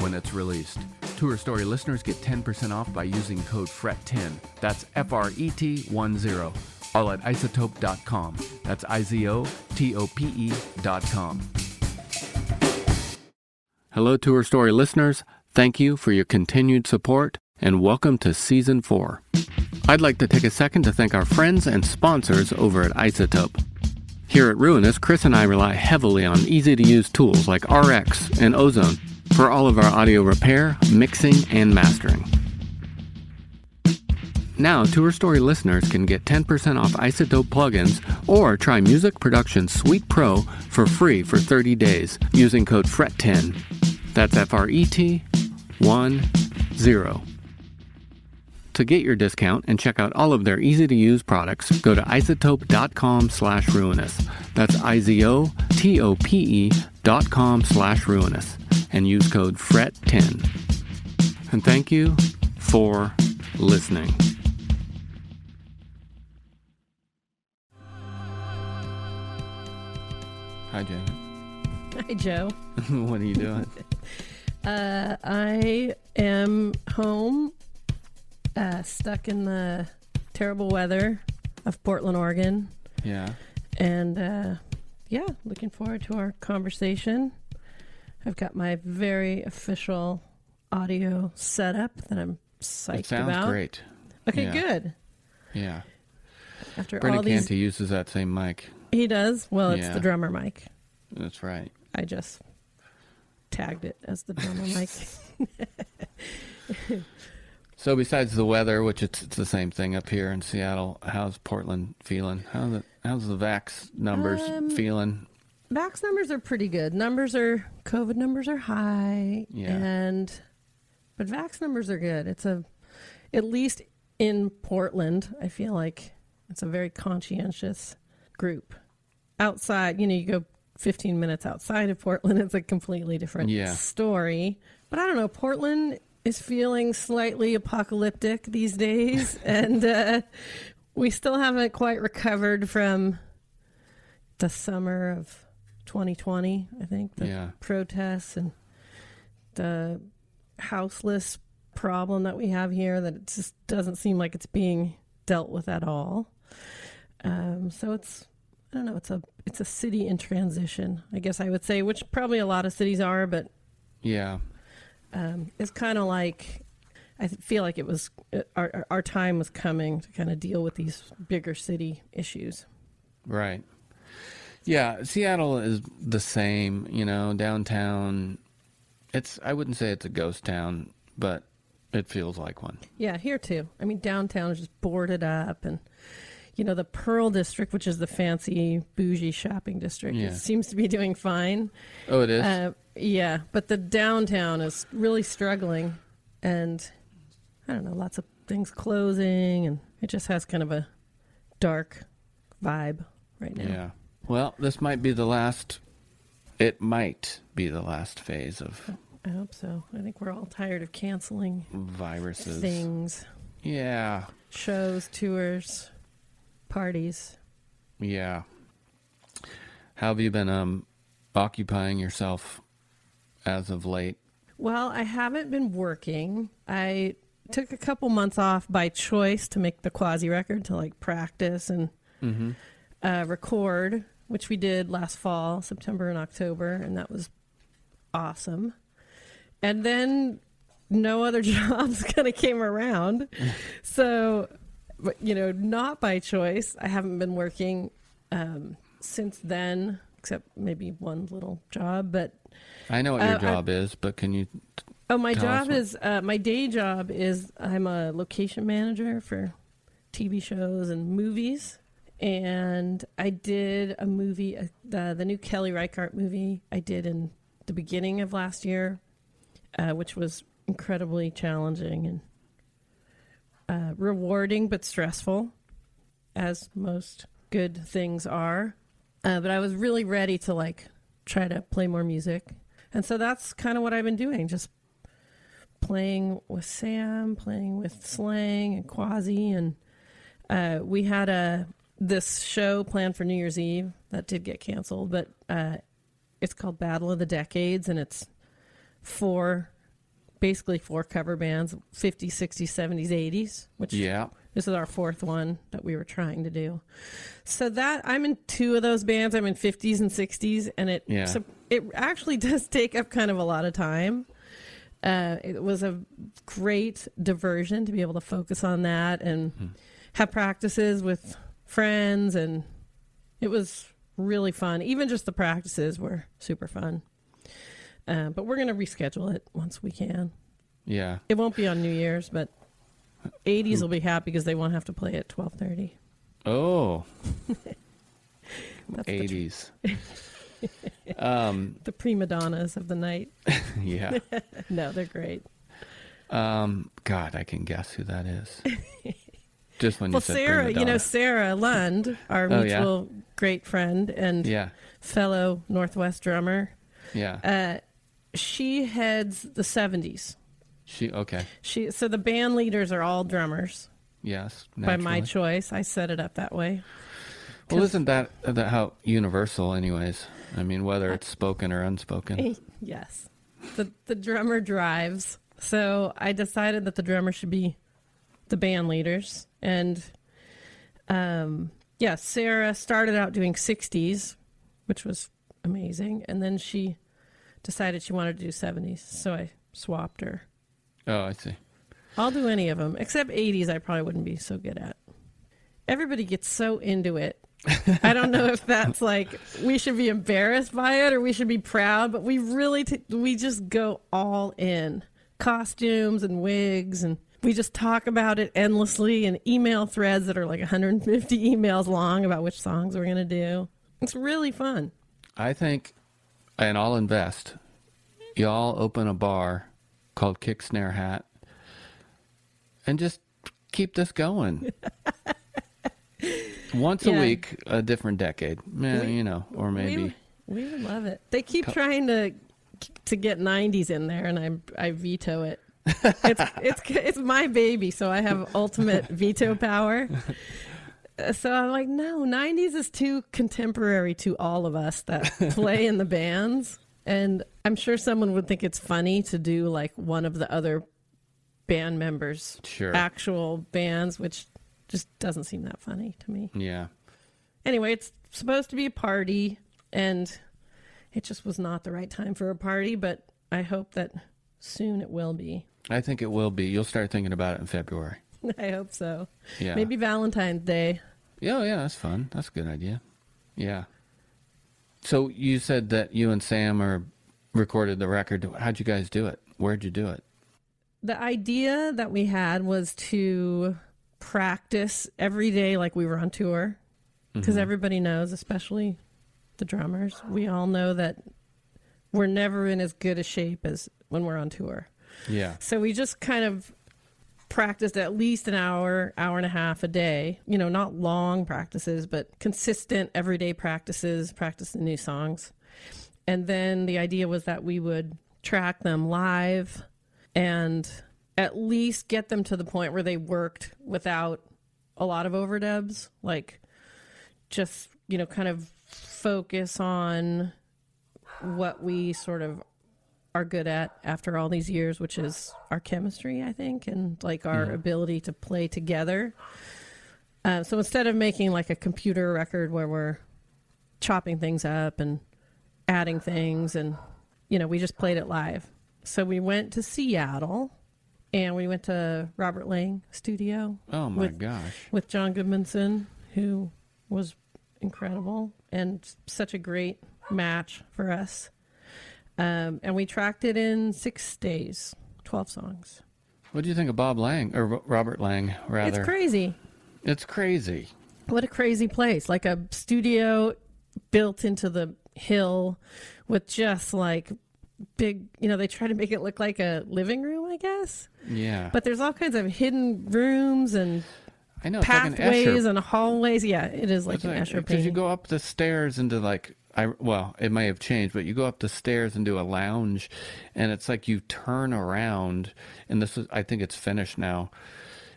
when it's released. Tour Story listeners get 10% off by using code FRET10. That's F R E T 1 0. All at izotope.com. That's I Z O T O P E.com. Hello, Tour Story listeners. Thank you for your continued support and welcome to Season 4. I'd like to take a second to thank our friends and sponsors over at iZotope. Here at Ruinous, Chris and I rely heavily on easy to use tools like RX and Ozone for all of our audio repair, mixing, and mastering. Now, Tour Story listeners can get 10% off iZotope plugins or try Music Production Suite Pro for free for 30 days using code FRET10. That's F R E T 1 0. To get your discount and check out all of their easy to use products, go to izotope.com slash ruinous. That's I Z O T O P E dot com slash ruinous and use code FRET10. And thank you for listening. Hi, Janet. Hi, Joe. what are you doing? Uh, I am home, uh, stuck in the terrible weather of Portland, Oregon, Yeah. and uh, yeah, looking forward to our conversation. I've got my very official audio setup that I'm psyched It sounds about. great. Okay, Yeah. good. Yeah. After all these, Canty uses that same mic. he does. Well, it's Yeah. the drummer mic. That's right. I just tagged it as the drummer mic. So besides the weather, which it's, it's the same thing up here in Seattle, how's Portland feeling? How's the how's the vax numbers Um, feeling? Vax numbers are pretty good. Numbers are COVID numbers are high, Yeah. and but Vax numbers are good. It's a at least in Portland, I feel like it's a very conscientious group. Outside, you know, you go 15 minutes outside of Portland, it's a completely different Yeah. story. But I don't know, Portland is feeling slightly apocalyptic these days, and uh, we still haven't quite recovered from the summer of 2020. I think the Yeah. protests and the houseless problem that we have here that it just doesn't seem like it's being dealt with at all. Um, so it's I don't know. It's a it's a city in transition, I guess I would say, which probably a lot of cities are, but Yeah. um, it's kind of like I feel like it was uh, our our- our time was coming to kind of deal with these bigger city issues. Right. Yeah, Seattle is the same, you know, downtown. It's I wouldn't say it's a ghost town, but it feels like one. Yeah, here too. I mean, downtown is just boarded up, and you know, the Pearl District, which is the fancy bougie shopping district, Yeah. it seems to be doing fine. Oh, it is. Uh, yeah, but the downtown is really struggling, and I don't know, lots of things closing, and it just has kind of a dark vibe right now. yeah. Well, this might be the last. It might be the last phase of I hope so. I think we're all tired of canceling viruses. things, Yeah. shows, tours, parties. Yeah. How have you been um occupying yourself as of late? Well, I haven't been working. I took a couple months off by choice to make the quasi record to like practice and Mm-hmm. uh, record, which we did last fall, September and October, and that was awesome. And then no other jobs kind of came around. so, but, you know, not by choice. I haven't been working um, since then, except maybe one little job. But I know what your Uh, I- job is, but can you? Oh, my job is uh, my day job is I'm a location manager for TV shows and movies, and I did a movie, uh, the the new Kelly Reichardt movie. I did in the beginning of last year, uh, which was incredibly challenging and uh, rewarding but stressful, as most good things are. Uh, but I was really ready to like try to play more music, and so that's kind of what I've been doing, just playing with Sam, playing with Slang and Quasi, and uh, we had a this show planned for New Year's Eve that did get canceled, but uh, it's called Battle of the Decades, and it's four, basically four cover bands, 50s, 60s, 70s, 80s, which Yeah. this is our fourth one that we were trying to do. So that I'm in two of those bands. I'm in 50s and 60s, and it Yeah. so it actually does take up kind of a lot of time. Uh, it was a great diversion to be able to focus on that and Hmm. have practices with friends, and it was really fun. Even just the practices were super fun. Uh, but we're going to reschedule it once we can. Yeah. It won't be on New Year's, but 80s will be happy because they won't have to play at 12:30. Oh, That's the, eighties. um. the prima donnas of the night. Yeah. No, they're great. Um. God, I can guess who that is. Just when Well, you said Sarah, you know. Sarah Lund, our Oh, yeah? mutual great friend and Yeah. fellow Northwest drummer. Yeah. Uh, she heads the 70s. She. Okay. She so the band leaders are all drummers Yes. by my choice. I set it up that way. Well, isn't that, that how universal, anyways? I mean, whether it's spoken or unspoken. yes. The the drummer drives. So I decided that the drummer should be the band leaders. And um yeah, Sarah started out doing 60s, which was amazing, and then she decided she wanted to do 70s. So I swapped her. Oh, I see. I'll do any of them except 80s I probably wouldn't be so good at. Everybody gets so into it. I don't know if that's like we should be embarrassed by it or we should be proud, but we really t- we just go all in. Costumes and wigs and we just talk about it endlessly and email threads that are like 150 emails long about which songs we're going to do. It's really fun. I think, and I'll invest. Y'all open a bar called Kick Snare Hat, and just keep this going. Once Yeah. a week, a different decade, We- you know, or maybe. We, would love it. They keep Co- trying to to get 90s in there, and I I veto it. It's it's it's my baby, so I have ultimate veto power. Uh, So I'm like, no, 90s is too contemporary to all of us that play in the bands, and I'm sure someone would think it's funny to do like one of the other band members' Sure. actual bands, which just doesn't seem that funny to me Yeah. anyway, it's supposed to be a party, and it just was not the right time for a party, but I hope that soon it will be. I think it will be. You'll start thinking about it in February. I hope so. Yeah. Maybe Valentine's Day. Yeah, oh, yeah, that's fun. That's a good idea. Yeah. So you said that you and Sam are recorded the record. How'd you guys do it? Where'd you do it? The idea that we had was to practice every day like we were on tour because mm-hmm. everybody knows, especially the drummers, we all know that we're never in as good a shape as when we're on tour. Yeah. So we just kind of practiced at least an hour, hour and a half a day. You know, not long practices, but consistent everyday practices, practice the new songs. And then the idea was that we would track them live and at least get them to the point where they worked without a lot of overdubs. Like just, you know, kind of focus on what we sort of are good at after all these years, which is our chemistry, I think, and like our ability to play together. Uh, so instead of making like a computer record where we're chopping things up and adding things, and you know, we just played it live. So we went to Seattle, and we went to Robert Lang Studio Oh my With- gosh. with John Goodmanson, who was incredible and such a great match for us. Um, and we tracked it in six days, 12 songs. What do you think of Bob Lang or Robert Lang rather? It's crazy. It's crazy. What a crazy place. Like a studio built into the hill with just like big, you know, they try to make it look like a living room, I guess. Yeah. But there's all kinds of hidden rooms and I know it's like an pathways and hallways. Yeah, it is like It's an like- Escher because you go up the stairs into like I well, it may have changed, but you go up the stairs into a lounge, and it's like you turn around, and this is I think it's finished now.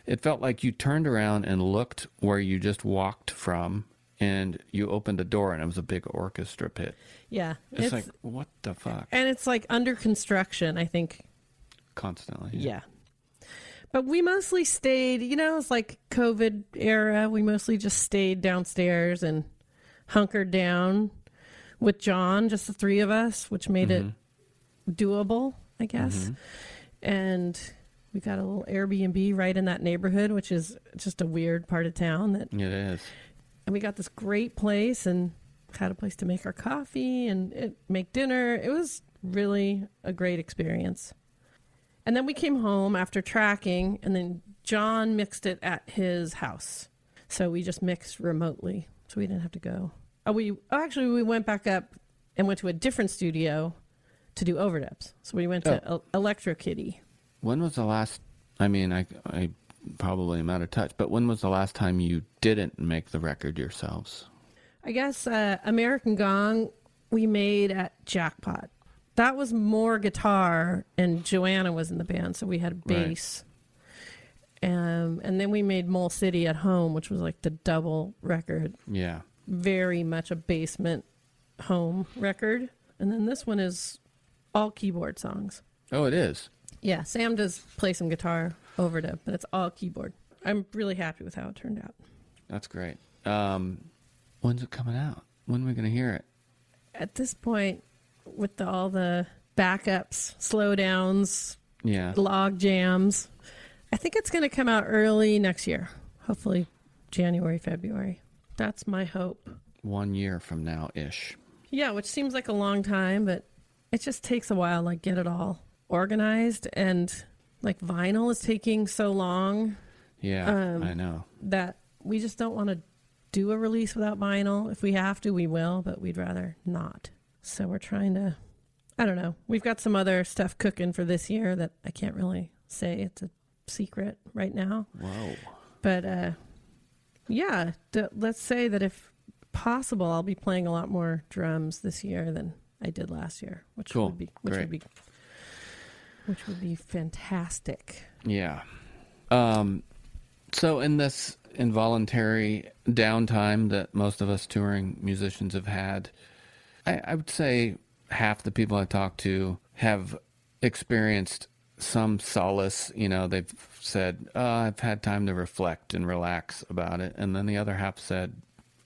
It felt like you turned around and looked where you just walked from, and you opened the door, and it was a big orchestra pit. yeah, It's, like what the fuck? and it's like under construction, I think. Constantly. Yeah. But we mostly stayed, you know, it's like COVID era. We mostly just stayed downstairs and hunkered down with John, just the three of us, which made it mm-hmm. doable, I guess. Mm-hmm. And we got a little Airbnb right in that neighborhood, which is just a weird part of town that It is. and we got this great place and had a place to make our coffee and it, make dinner. It was really a great experience. And then we came home after tracking, and then John mixed it at his house. So we just mixed remotely, so we didn't have to go. Oh, we oh, actually we went back up and went to a different studio to do overdubs. So we went to El- Electro Kitty. When was the last? I mean, I I probably am out of touch, but when was the last time you didn't make the record yourselves? I guess uh, American Gong we made at Jackpot. That was more guitar, and Joanna was in the band, so we had bass. Um, and then we made Mole City at home, which was like the double record, Yeah. Very much a basement home record. And then this one is all keyboard songs. Oh, it is. Yeah, Sam does play some guitar over overdub, but it's all keyboard. I'm really happy with how it turned out. That's great. Um, when's it coming out? When are we going to hear it? at this point, with the, all the backups, slowdowns, Yeah. log jams, I think it's going to come out early next year. Hopefully, January, February. That's my hope. One year from now ish. Yeah, which seems like a long time, but it just takes a while, like get it all organized, and like vinyl is taking so long Yeah, Um, I know. that we just don't want to do a release without vinyl. If we have to, we will, but we'd rather not. So we're trying to, I don't know. We've got some other stuff cooking for this year that I can't really say. It's a secret right now. Whoa. But uh, yeah, d- let's say that if possible, I'll be playing a lot more drums this year than I did last year, which Cool. would be which Great. would be which would be fantastic. Yeah. Um, so in this involuntary downtime that most of us touring musicians have had, I, I would say half the people I talk to have experienced some solace. You know, they've said, oh, I've had time to reflect and relax about it. And then the other half said,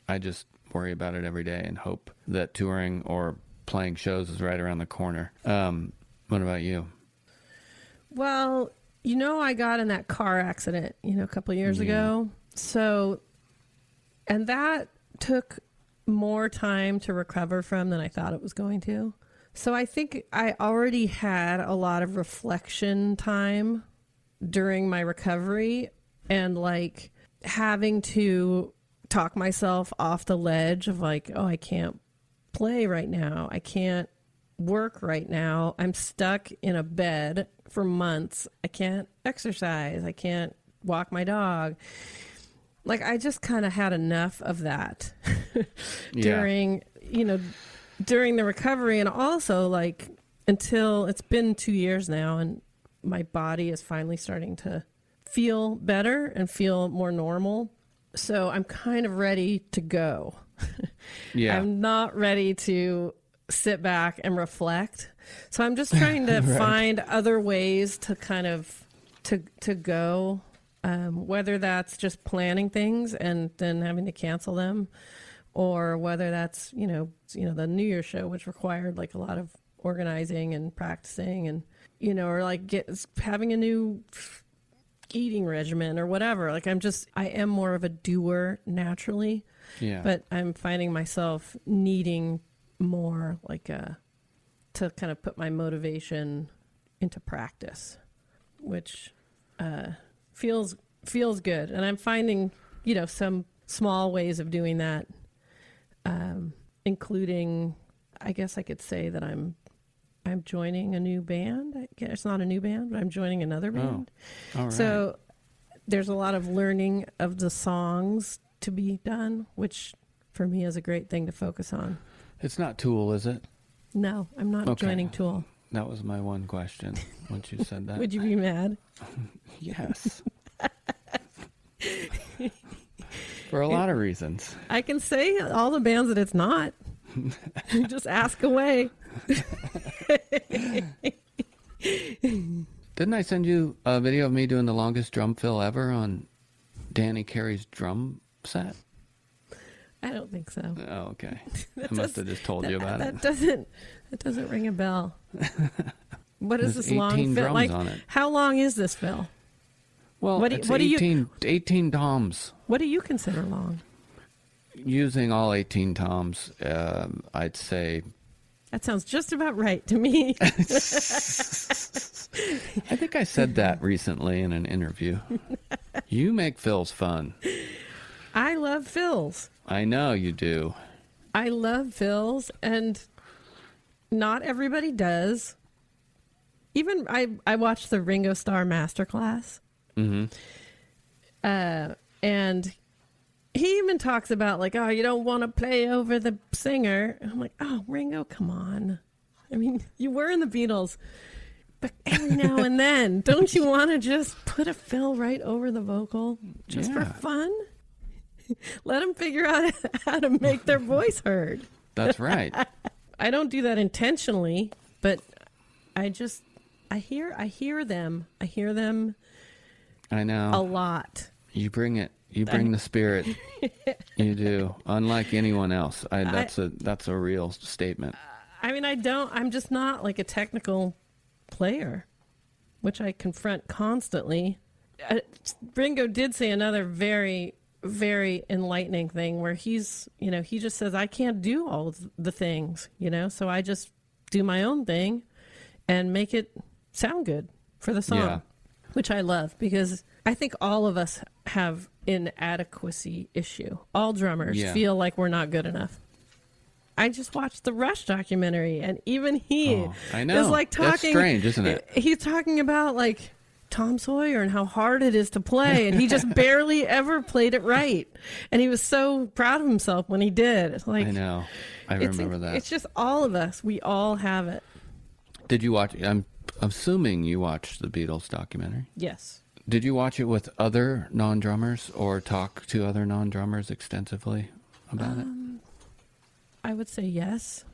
I just worry about it every day and hope that touring or playing shows is right around the corner. Um, what about you? Well, you know, I got in that car accident, you know, a couple of years Yeah. ago. So, and that took more time to recover from than I thought it was going to. So I think I already had a lot of reflection time during my recovery and like having to talk myself off the ledge of like, oh, I can't play right now. I can't work right now. I'm stuck in a bed for months. I can't exercise. I can't walk my dog. Like I just kind of had enough of that during, you know, during the recovery and also like until it's been 2 years now and my body is finally starting to feel better and feel more normal. So I'm kind of ready to go. Yeah. I'm not ready to sit back and reflect. So I'm just trying to Right. find other ways to kind of to to go, um, whether that's just planning things and then having to cancel them, or whether that's you know you know the New Year show, which required like a lot of organizing and practicing, and you know, or like get having a new eating regimen or whatever. Like I'm just I am more of a doer naturally yeah. but I'm finding myself needing more like a to kind of put my motivation into practice, which uh, feels feels good, and I'm finding you know some small ways of doing that, um, including I guess I could say that I'm I'm joining a new band. I guess it's not a new band, but I'm joining another band. All right. So there's a lot of learning of the songs to be done, which for me is a great thing to focus on. it's not Tool, is it? No, I'm not Okay. joining Tool. That was my one question once you said that. Would you be mad? Yes. For a lot of reasons. I can say all the bands that it's not. Just ask away. Didn't I send you a video of me doing the longest drum fill ever on Danny Carey's drum set? I don't think so. Oh, okay. I must have just told that, you about it. that it. doesn't that doesn't ring a bell. What is There's this long fill? Like how long is this fill? Well, what do what do you- 18, 18 toms. What do you consider long? Using all 18 toms, um, I'd say. That sounds just about right to me. I think I said that recently in an interview. you make fills fun. I love fills. I know you do. I love fills, and not everybody does. Even I, I watched the Ringo Starr masterclass, hmm uh, and he even talks about like, oh, you don't want to play over the singer. And I'm like, oh, Ringo, come on. I mean, you were in the Beatles, but every now and then, don't you want to just put a fill right over the vocal just for fun? Let them figure out how to make their voice heard. That's right. I don't do that intentionally, but I just I hear I hear them. I hear them I know. a lot. You bring it. You bring the spirit. you do. Unlike anyone else. I, I- that's a that's a real statement. I mean, I don't I'm just not like a technical player, which I confront constantly. Uh, Ringo did say another very very enlightening thing where he's, you know, he just says I can't do all of the things, you know, so I just do my own thing and make it sound good for the song. Yeah. Which I love because I think all of us have inadequacy issue. All drummers Yeah. feel like we're not good enough. I just watched the Rush documentary, and even he Oh, I know. is like That's talking. strange, isn't it? He's talking about like Tom Sawyer and how hard it is to play, and he just barely ever played it right. And he was so proud of himself when he did. It's like I know. I it's, remember that. It's just all of us. We all have it. Did you watch? I'm assuming you watched the Beatles documentary. Yes. Did you watch it with other non drummers or talk to other non drummers extensively about it? I would say yes.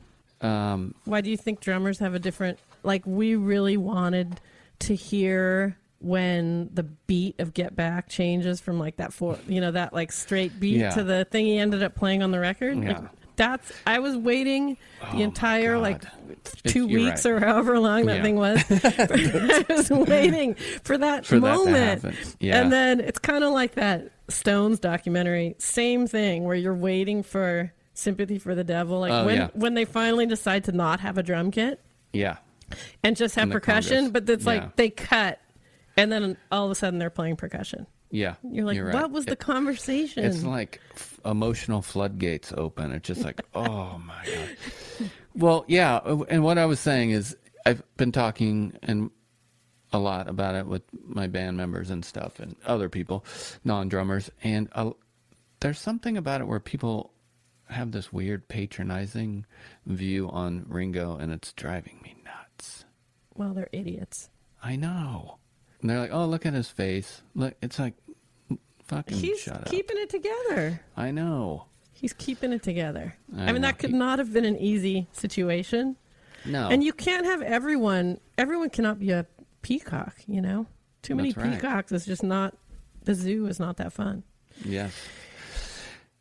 Um, Why do you think drummers have a different like we really wanted to hear when the beat of Get Back changes from like that four you know, that like straight beat Yeah. to the thing he ended up playing on the record? Yeah. Like, that's I was waiting Oh the my entire like two you're weeks right. or however long that Yeah. thing was. I was waiting for that For that moment. happen. Yeah. And then it's kind of like that Stones documentary, same thing where you're waiting for sympathy for the devil like Oh, when yeah. when they finally decide to not have a drum kit yeah. and just have percussion, congas. but it's like they cut and then all of a sudden they're playing percussion. Yeah. You're like, right. what was the It- conversation? It's like f- emotional floodgates open. It's just like, oh my god. Well, yeah, uh, and what I was saying is, I've been talking and a lot about it with my band members and stuff, and other people, non-drummers, and uh, there's something about it where people have this weird patronizing view on Ringo, and it's driving me nuts. well, they're idiots. I know. And they're like, oh, look at his face. Look, it's like, fucking He's shut up. keeping it together. I know. He's keeping it together. I I, mean, know. that could He- not have been an easy situation. No. And you can't have everyone. Everyone cannot be a peacock. You know, too many That's right. peacocks is just not. The zoo is not that fun. Yeah.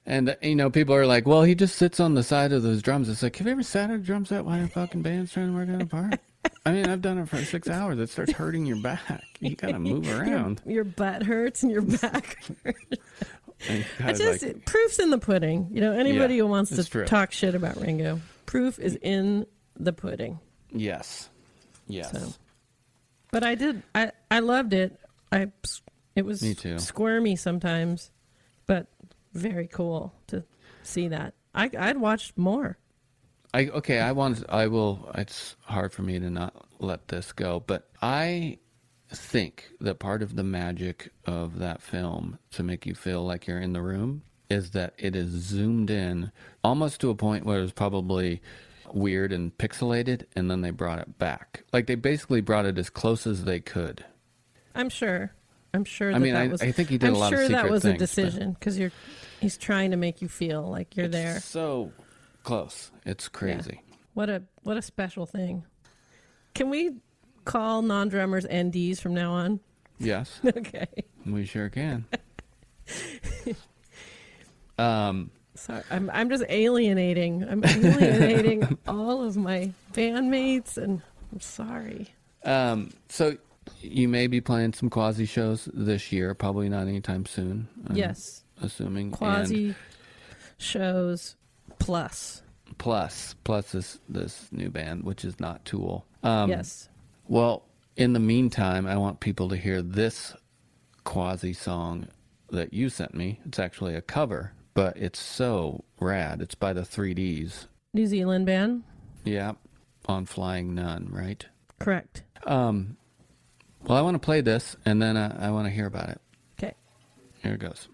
And uh, you know, people are like, "Well, he just sits on the side of those drums." It's like, have you ever sat at a drum set while your fucking band's trying to work on a part? I mean, I've done it for six hours. It starts hurting your back. You gotta move around. Your, your butt hurts and your back hurts. And you I just like- proof's in the pudding. You know, anybody Yeah, who wants to true. talk shit about Ringo, proof is in the pudding. yes, yes, So. But I did. I I loved it. I it was Me too. squirmy sometimes, but very cool to see that. I I'd watched more. I okay. I want. I will. It's hard for me to not let this go, but I think that part of the magic of that film to make you feel like you're in the room is that it is zoomed in almost to a point where it was probably weird and pixelated, and then they brought it back. Like they basically brought it as close as they could. I'm sure. I'm sure. That I mean, that I- was, I think he did a I'm lot of sure that was things, a decision because you're. He's trying to make you feel like you're It's there. So close. It's crazy. What a what a special thing. Can we call non drummers NDs from now on? Yes, okay. we sure can. um. Sorry, I'm I'm just alienating. I'm alienating all of my bandmates, and I'm sorry. Um, so you may be playing some quasi shows this year, probably not anytime soon. I'm yes, assuming quasi shows plus. Plus plus this this new band, which is not Tool. Um, yes, Well, in the meantime, I want people to hear this quasi song that you sent me. It's actually a cover, but it's so rad. It's by the 3Ds. New Zealand band. Yeah, on Flying Nun, right? Correct. Um, well, I want to play this, and then uh, I want to hear about it. Okay. Here it goes.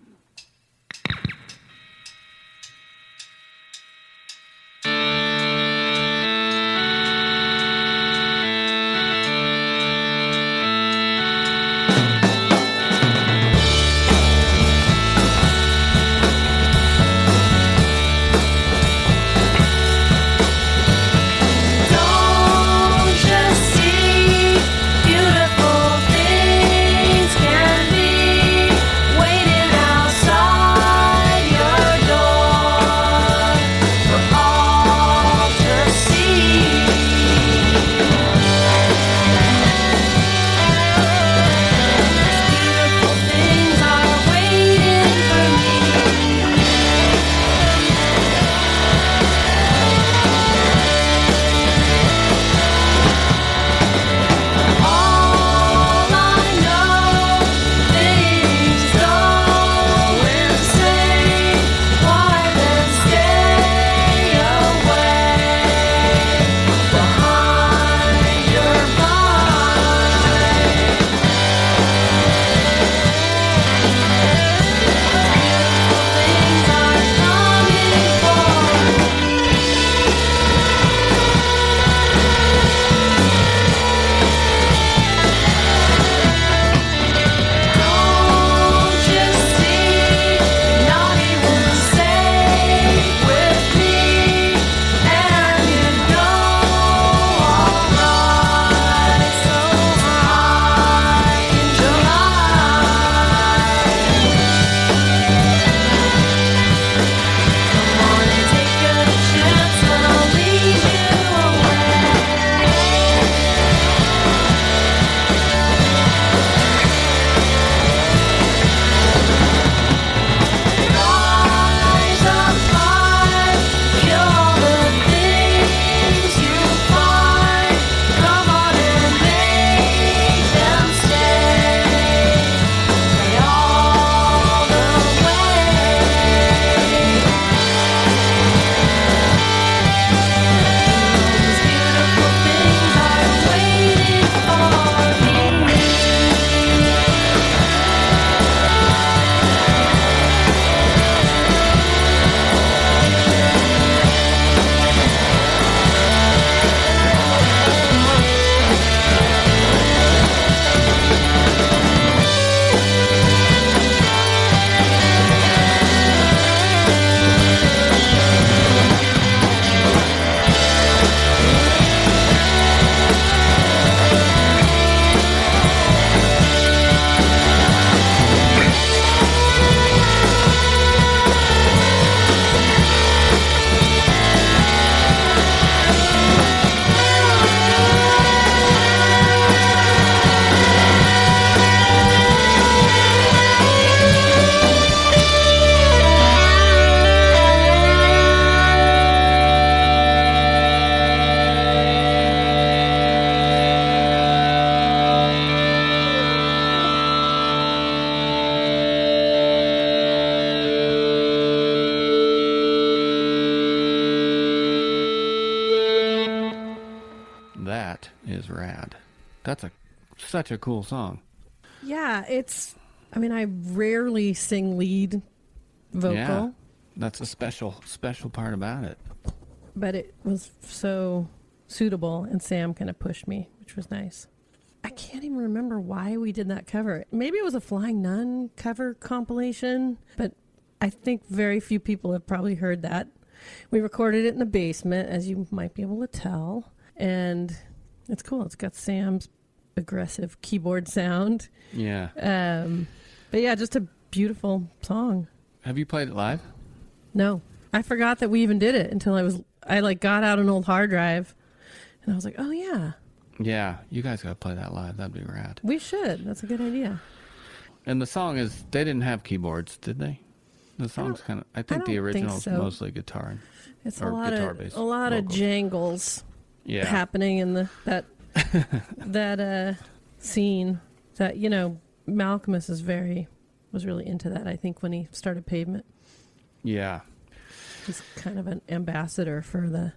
Such a cool song. Yeah, it's. I mean, I rarely sing lead vocal, Yeah. That's a special special part about it. but it was so suitable, and Sam kind of pushed me, which was nice. I can't even remember why we did that cover. Maybe it was a Flying Nun cover compilation, but I think very few people have probably heard that. We recorded it in the basement, as you might be able to tell, and it's cool. It's got Sam's aggressive keyboard sound. Yeah. Um, but yeah, just a beautiful song. Have you played it live? No, I forgot that we even did it until I was I like got out an old hard drive, and I was like, oh yeah, Yeah, you guys gotta play that live. That'd be rad. we should. That's a good idea. And the song is they didn't have keyboards, did they? The song's kind of. I think the don't think original is so. mostly guitar. It's a lot of a lot of vocals. jangles Yeah. happening in the that that uh scene. That you know, Malkmus is very was really into that. I think when he started Pavement, Yeah. he's kind of an ambassador for the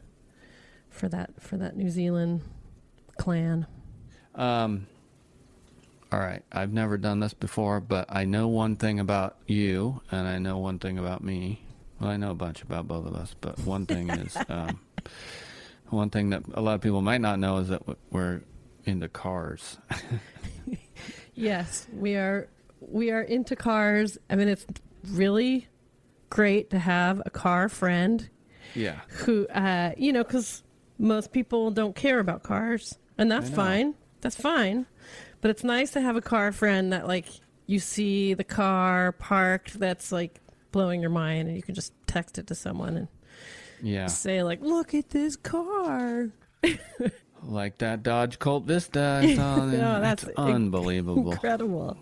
for that for that New Zealand clan. Um. All right. I've never done this before, but I know one thing about you, and I know one thing about me. Well, I know a bunch about both of us, but one thing is, um, one thing that a lot of people might not know is that we're into cars. Yes, we are. We are into cars. I mean, it's really great to have a car friend yeah. who, uh, you know, because most people don't care about cars, and that's fine. That's fine. But it's nice to have a car friend that, like, you see the car parked that's like blowing your mind, and you can just text it to someone and Yeah. say, like, "Look at this car." Like that Dodge Colt Vista I saw. No, that's It's unbelievable. Incredible.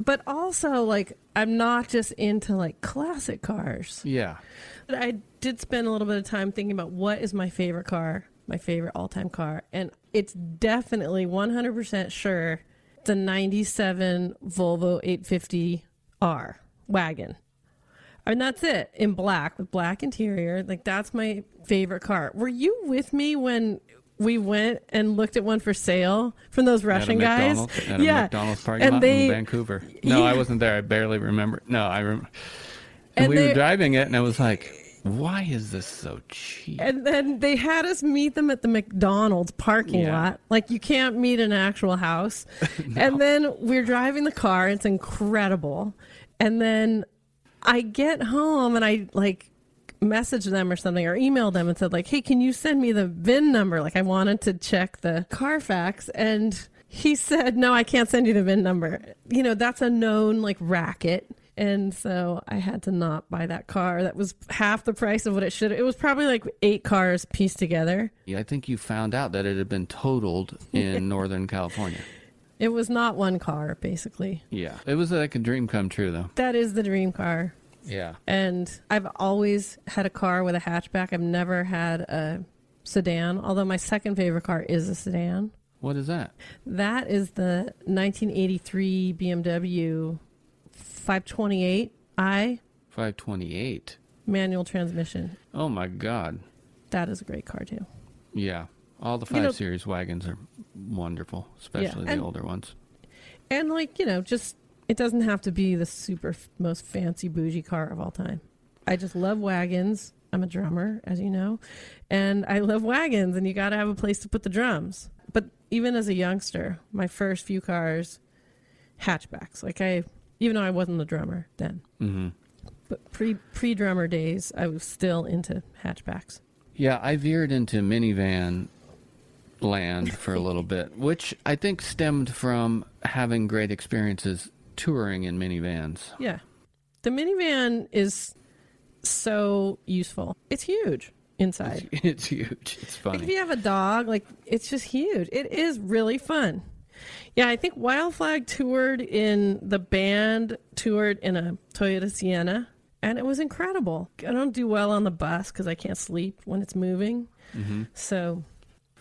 But also, like, I'm not just into like classic cars. Yeah. But I did spend a little bit of time thinking about what is my favorite car, my favorite all time car. And it's definitely 100% sure the 97 Volvo 850R wagon. I mean, that's it in black with black interior. Like, that's my favorite car. Were you with me when we went and looked at one for sale from those Russian guys? At a yeah. McDonald's parking and lot they, in Vancouver. No, I wasn't there. I barely remember. No, I remember. And, And we they- were driving it, and I was like, "Why is this so cheap?" And then they had us meet them at the McDonald's parking Yeah. lot. Like you can't meet an actual house. And then we're driving the car. It's incredible. And then I get home and I like message them or something or email them and said like, "Hey, can you send me the VIN number? Like I wanted to check the Carfax." And he said, "No, I can't send you the VIN number." You know, that's a known like racket. And so I had to not buy that car. That was half the price of what it should. It was probably like eight cars pieced together. Yeah, I think you found out that it had been totaled in Northern California. It was not one car, basically. Yeah, it was like a dream come true, though. That is the dream car. Yeah. And I've always had a car with a hatchback. I've never had a sedan, although my second favorite car is a sedan. What is that? That is the 1983 BMW 528i Five twenty-eight. manual transmission. Oh my God. That is a great car, too. Yeah. All the You five know- series wagons are wonderful, especially the and- older ones. And, like, you know, just it doesn't have to be the super f- most fancy bougie car of all time. I just love wagons. I'm a drummer, as you know, and I love wagons, and you got to have a place to put the drums. But even as a youngster, my first few cars, hatchbacks. Like I, even though I wasn't a drummer then, hmm but pre pre drummer days, I was still into hatchbacks. Yeah, I veered into minivan land for a little bit, which I think stemmed from having great experiences touring in minivans. Yeah, the minivan is so useful. It's huge inside. It's huge. It's Like, funny. if you have a dog, like it's just huge. It is really fun. Yeah, I think Wild Flag toured in the band toured in a Toyota Sienna, and it was incredible. I don't do well on the bus because I can't sleep when it's moving. hmm So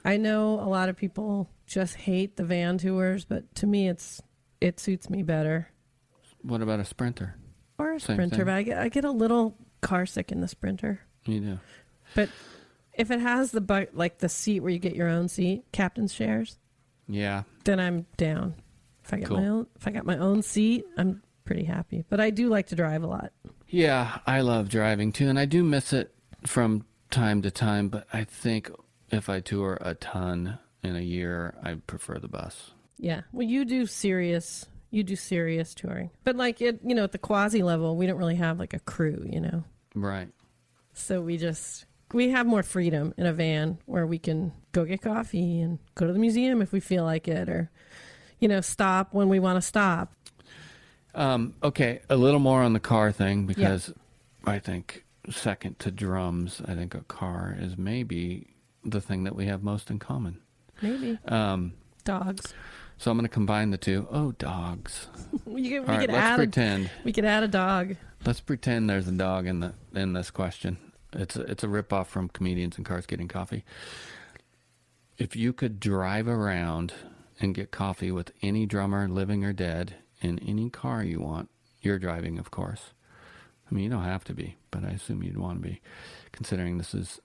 I know a lot of people just hate the van tours, but to me, it's it suits me better. What about a sprinter? Or a Same sprinter, thing. but I get I get a little car sick in the sprinter. You do. But if it has the bu- like the seat where you get your own seat, captain's chairs, Yeah. then I'm down. If I get Cool. my own, if I got my own seat, I'm pretty happy. But I do like to drive a lot. Yeah, I love driving too, and I do miss it from time to time, but I think if I tour a ton in a year, I prefer the bus. Yeah. Well, you do serious. You do serious touring, but like it, you know, at the quasi level, we don't really have like a crew, you know. Right. So we just we have more freedom in a van where we can go get coffee and go to the museum if we feel like it, or you know, stop when we want to stop. Um, okay, a little more on the car thing because I think second to drums, I think a car is maybe the thing that we have most in common. Maybe Um, dogs. so I'm going to combine the two. Oh, dogs. We we All right, could let's add a, pretend. we could add a dog. Let's pretend there's a dog in the in this question. It's a, it's a ripoff from comedians and cars getting coffee. If you could drive around and get coffee with any drummer, living or dead, in any car you want, you're driving, of course. I mean, you don't have to be, but I assume you'd want to be, considering this is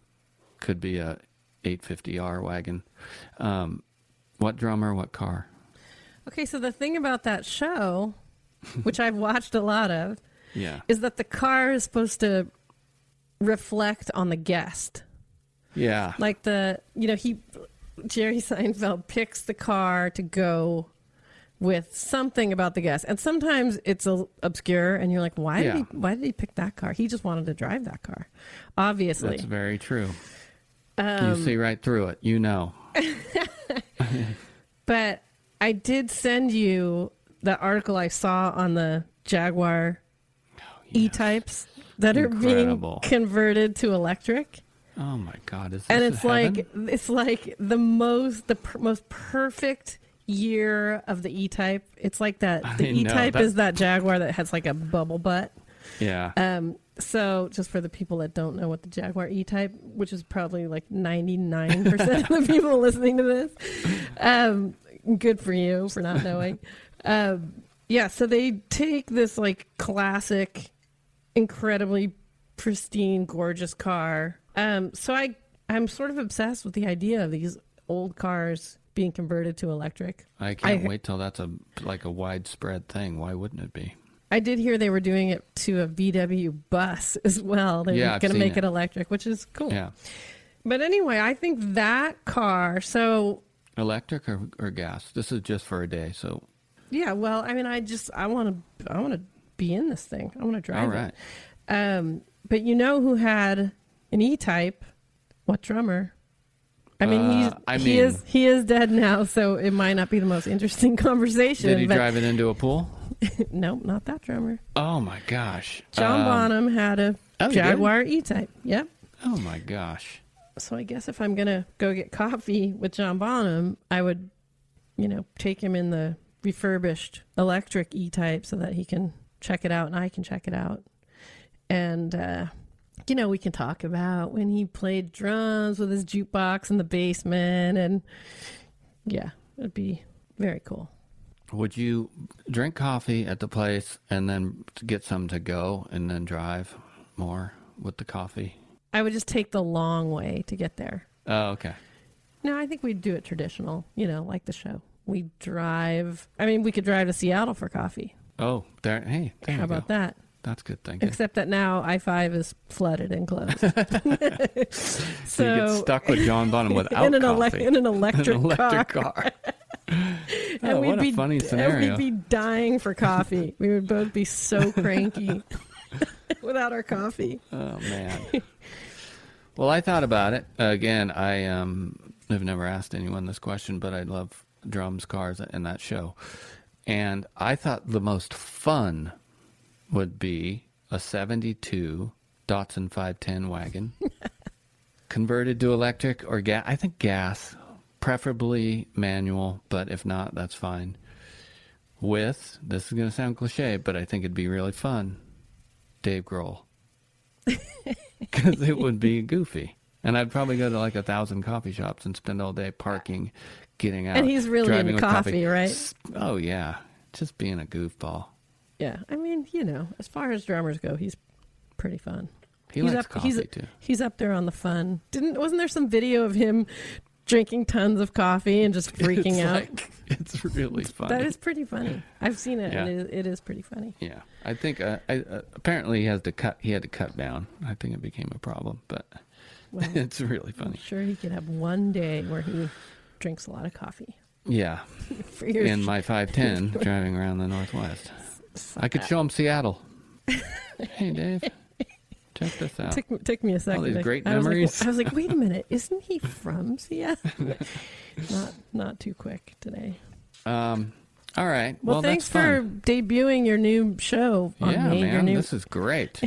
could be a 850R wagon. Um, what drummer? What car? Okay, so the thing about that show, which I've watched a lot of, Yeah, is that the car is supposed to reflect on the guest. yeah, Like the, you know, he, Jerry Seinfeld picks the car to go with something about the guest, and sometimes it's a, obscure, and you're like, why Yeah. did he, why did he pick that car? He just wanted to drive that car, obviously. that's very true. Um, you see right through it. You know. But I did send you the article I saw on the Jaguar E-types that are being converted to electric. Oh my God! Is this and it's like it's like the most the per- most perfect year of the E-type. It's like that the E-type that- is that Jaguar that has like a bubble butt. Yeah. Um so just for the people that don't know what the Jaguar E-type, which is probably like 99% of the people listening to this. Um good for you for not knowing. Um yeah, so they take this like classic incredibly pristine gorgeous car. Um so I I'm sort of obsessed with the idea of these old cars being converted to electric. I can't I- wait till that's a like a widespread thing. Why wouldn't it be? I did hear they were doing it to a VW bus as well. They're Yeah, going to make it. it electric, which is cool. Yeah, But anyway, I think that car. So electric or, or gas. This is just for a day, so yeah, well, I mean, I just I want to I want to be in this thing. I want to drive all right. it. Um, but you know who had an E-type? What drummer? I mean, Uh, he's I he mean- is he is dead now, so it might not be the most interesting conversation. Did he but drive it into a pool? nope, not that drummer. Oh my gosh! John Um, Bonham had a oh. Jaguar E-type. Yep. Oh my gosh! So I guess if I'm gonna go get coffee with John Bonham, I would, you know, take him in the refurbished electric E-type so that he can check it out and I can check it out, and uh, you know we can talk about when he played drums with his jukebox in the basement, and yeah, it'd be very cool. Would you drink coffee at the place and then get some to go and then drive more with the coffee? I would just take the long way to get there. Oh, okay. No, I think we'd do it traditional, you know, like the show. We drive. I mean, we could drive to Seattle for coffee. Oh, there. Hey, there How about go. that? That's good thinking. Except that now I five is flooded and closed. so, you get stuck with John Bonham without in an ele- coffee. in an electric, An electric car, car. and Oh, we'd what a be funny and scenario. we'd be dying for coffee. we would both be so cranky without our coffee. Oh man. well, I thought about it again. I um have never asked anyone this question, but I love drums, cars, and that show. And I thought the most fun would be a '72 Datsun 510 wagon, converted to electric or gas. I think gas, preferably manual, but if not, that's fine. With this is going to sound cliche, but I think it'd be really fun. Dave Grohl because it would be goofy. And I'd probably go to like a thousand coffee shops and spend all day parking, getting out. And he's really into with coffee, right? Oh yeah, just being a goofball. Yeah, I mean, you know, as far as drummers go, he's pretty fun. He he's likes up, coffee he's, too. He's up there on the fun. Didn't wasn't there some video of him drinking tons of coffee and just freaking It's out. like- it's really funny. that is pretty funny. I've seen it, and it, it is pretty funny. Yeah, I think uh, I, uh, apparently he has to cut. He had to cut down. I think it became a problem, but Well, it's really I'm funny. sure he could have one day where he drinks a lot of coffee. Yeah, in my five ten driving around the Northwest, I could show him Seattle. hey, Dave, check this out. Took, took me a second. All these to- great I was like- memories. I was like, wait a minute, isn't he from Seattle? not not too quick today. Um, all right. Well, Well, thanks for debuting your new show on yeah, me. Man, new, this is great.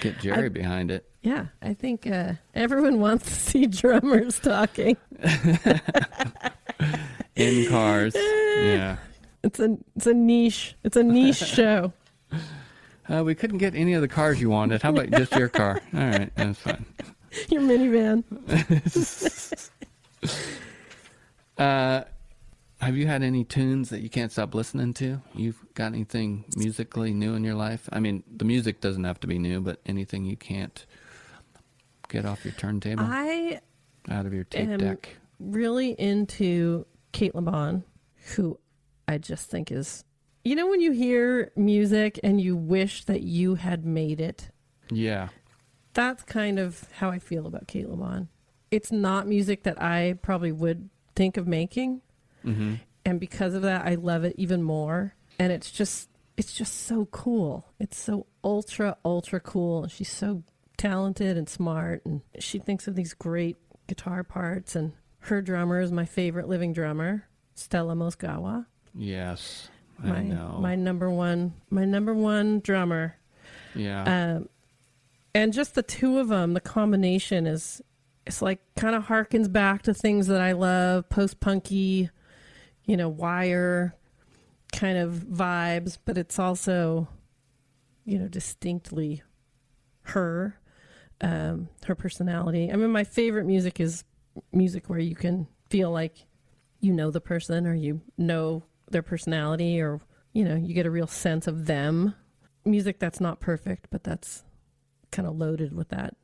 Get Jerry behind it. yeah, I think uh, everyone wants to see drummers talking. in cars. Yeah. It's a it's a niche. It's a niche show. Uh, we couldn't get any of the cars you wanted. How about just your car? All right, that's fine. Your minivan. Uh, have you had any tunes that you can't stop listening to? You've got anything musically new in your life? I mean, the music doesn't have to be new, but anything you can't get off your turntable, I out of your tape am deck. really into Cate Le Bon, who I just think is. You know when you hear music and you wish that you had made it. Yeah. That's kind of how I feel about Cate Le Bon. It's not music that I probably would think of making, hmm and because of that, I love it even more. And it's just, it's just so cool. It's so ultra, ultra cool. She's so talented and smart, and she thinks of these great guitar parts. And her drummer is my favorite living drummer, Stella Mozgawa. Yes. My I know. my number one, my number one drummer. yeah. Um, and just the two of them, the combination is, it's like kind of harkens back to things that I love, post punky, you know, wire kind of vibes, but it's also, you know, distinctly her, um, her personality. I mean, my favorite music is music where you can feel like you know the person or you know their personality or, you know, you get a real sense of them. Music that's not perfect, but that's kind of loaded with that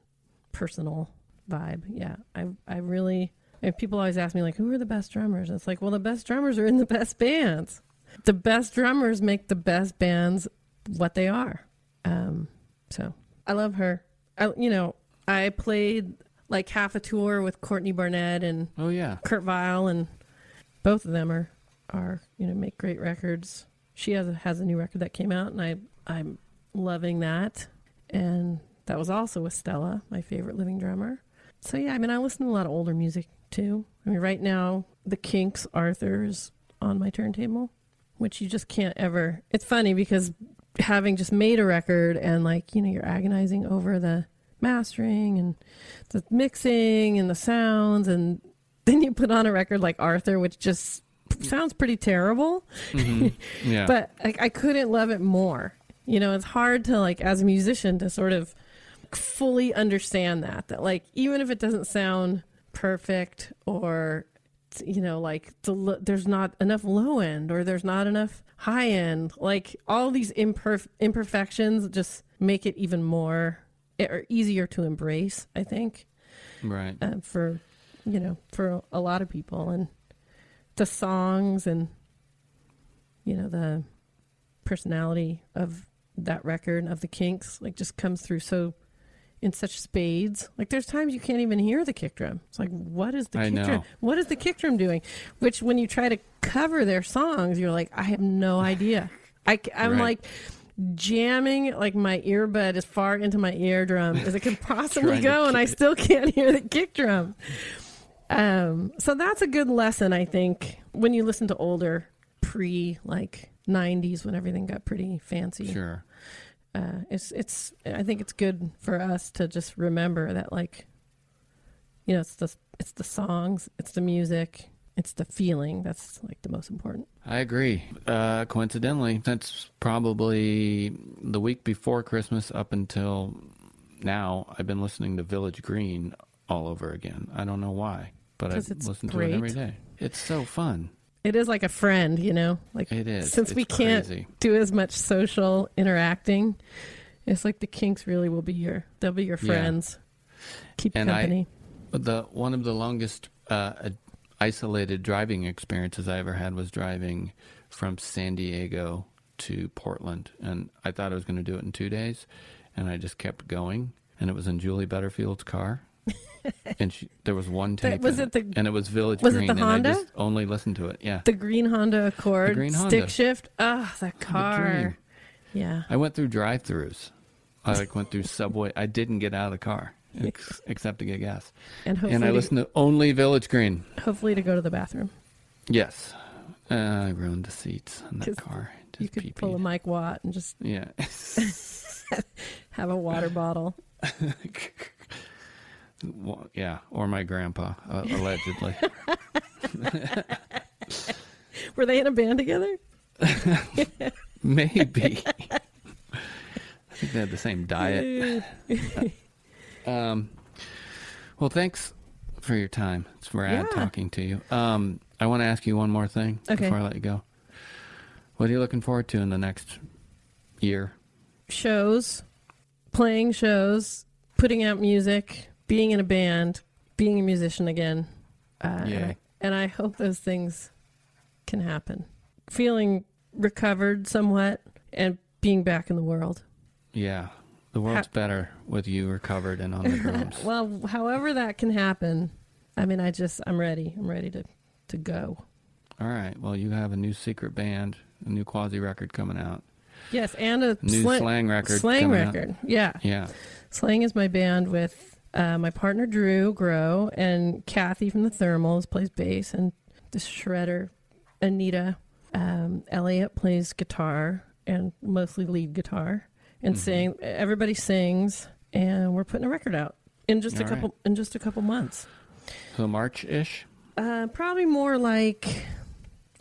personal vibe. Yeah, I I really. And people always ask me like, "Who are the best drummers?" And it's like, well, the best drummers are in the best bands. The best drummers make the best bands what they are. Um, so I love her. I you know I played like half a tour with Courtney Barnett and oh yeah. Kurt Vile, and both of them are are you know make great records. She has a, has a new record that came out, and I I'm loving that. And that was also with Stella, my favorite living drummer. So yeah, I mean I listen to a lot of older music too. I mean right now the Kinks Arthur is on my turntable, which you just can't ever. It's funny because having just made a record and like you know you're agonizing over the mastering and the mixing and the sounds and then you put on a record like Arthur, which just sounds pretty terrible. Mhm. Yeah. But I, I couldn't love it more. You know, it's hard to like as a musician to sort of fully understand that. That like even if it doesn't sound perfect or you know like the, there's not enough low end or there's not enough high end like all these imperf- imperfections just make it even more or easier to embrace i think right. uh, for you know for a lot of people and the songs and you know the personality of that record of the kinks like just comes through so in such spades. Like there's times you can't even hear the kick drum. It's like what is the I kick know. drum what is the kick drum doing? Which when you try to cover their songs you're like i have no idea. I, I'm Right. like jamming like my earbud as far into my eardrum as it can possibly go and i still can't hear the kick drum um, so that's a good lesson, I think, when you listen to older pre like '90s when everything got pretty fancy. Sure. Uh, it's it's. I think it's good for us to just remember that, like, you know, it's the it's the songs, it's the music, it's the feeling that's like the most important. I agree. Uh, coincidentally, that's probably the week before Christmas up until now. I've been listening to Village Green all over again. I don't know why, but I listen to it every great. It's so fun. It is like a friend, you know, like It is. since It's we can't crazy. do as much social interacting. It's like the Kinks really will be your they'll be your Yeah. friends. Keep And I- company. The one of the longest uh, isolated driving experiences I ever had was driving from San Diego to Portland, and I thought I was going to do it in two days, and I just kept going, and it was in Julie Butterfield's car. and she, there was one That- tape, was it the- and it was Village was it Green, the and Honda? I just only listened to it. Yeah, The green Honda Accord, the green Honda. stick shift. Ah, that dream. car. Yeah. I went through drive-throughs. I like went through Subway. I didn't get out of the car ex- except to get gas, And hopefully, and I listened to only Village Green. hopefully to go to the bathroom. Yes, uh, I ruined the seats in that car. you Just could pee pull a Mike Watt and just Yeah. have a water bottle. Well, yeah, or my grandpa, uh, allegedly. Were they in a band together? Maybe. I think they had the same diet. Um, well, thanks for your time. It's rad Yeah. talking to you. Um, I want to ask you one more thing Okay. before I let you go. What are you looking forward to in the next year? shows, playing shows, putting out music, being in a band, being a musician again. Uh, and, I, and I hope those things can happen. Feeling recovered somewhat and being back in the world. Yeah, the world's better with you recovered and on the drums. Well, however that can happen, I mean, I just, I'm ready. I'm ready to, to go. All right. Well, you have a new secret band, a new quasi record coming out, Yes, and a new slang, slang record. slang coming out. record. Yeah. Yeah. Slang is my band with uh, my partner Drew Grow and Kathy from the Thermals plays bass and the shredder Anita um, Elliot plays guitar and mostly lead guitar and Mhm. sing. Everybody sings and we're putting a record out in just a All couple in just a couple months. So March ish. Uh, probably more like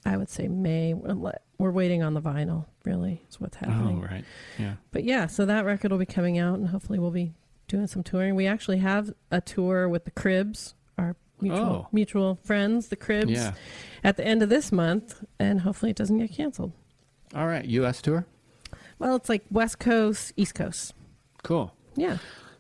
I would say May. We're waiting on the vinyl. Really, is what's happening. Oh, right. Yeah. But yeah, so that record will be coming out, and hopefully we'll be doing some touring. We actually have a tour with the Cribs, our mutual Oh. mutual friends, the Cribs, Yeah. at the end of this month, and hopefully it doesn't get canceled. All right. U.S. tour. Well, it's like West Coast, East Coast. Cool. Yeah,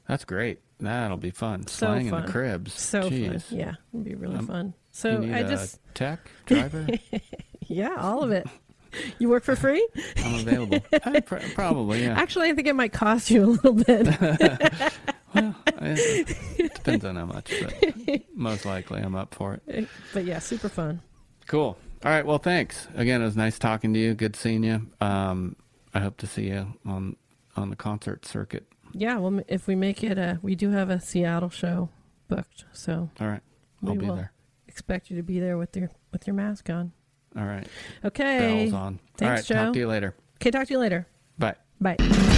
That's great. That'll be fun. So Slang in fun. the cribs. so Jeez. fun. Yeah, it'll be really Um, fun. So I just, tech driver. yeah, all of it. You work for free? I'm available. Uh, pr- probably. Yeah. Actually, I think it might cost you a little bit. Well, it depends on how much, but most likely I'm up for it. but yeah, super fun. Cool. All right. Well, thanks again. It was nice talking to you. Good seeing you. Um, I hope to see you on on the concert circuit. Yeah, well, if we make it, uh, we do have a Seattle show booked, so All right. I'll We be will. there. expect you to be there with your with your mask on. All right. Okay. Bells on. All right. Thanks, Joe. Talk to you later. Okay, talk to you later. Bye. Bye.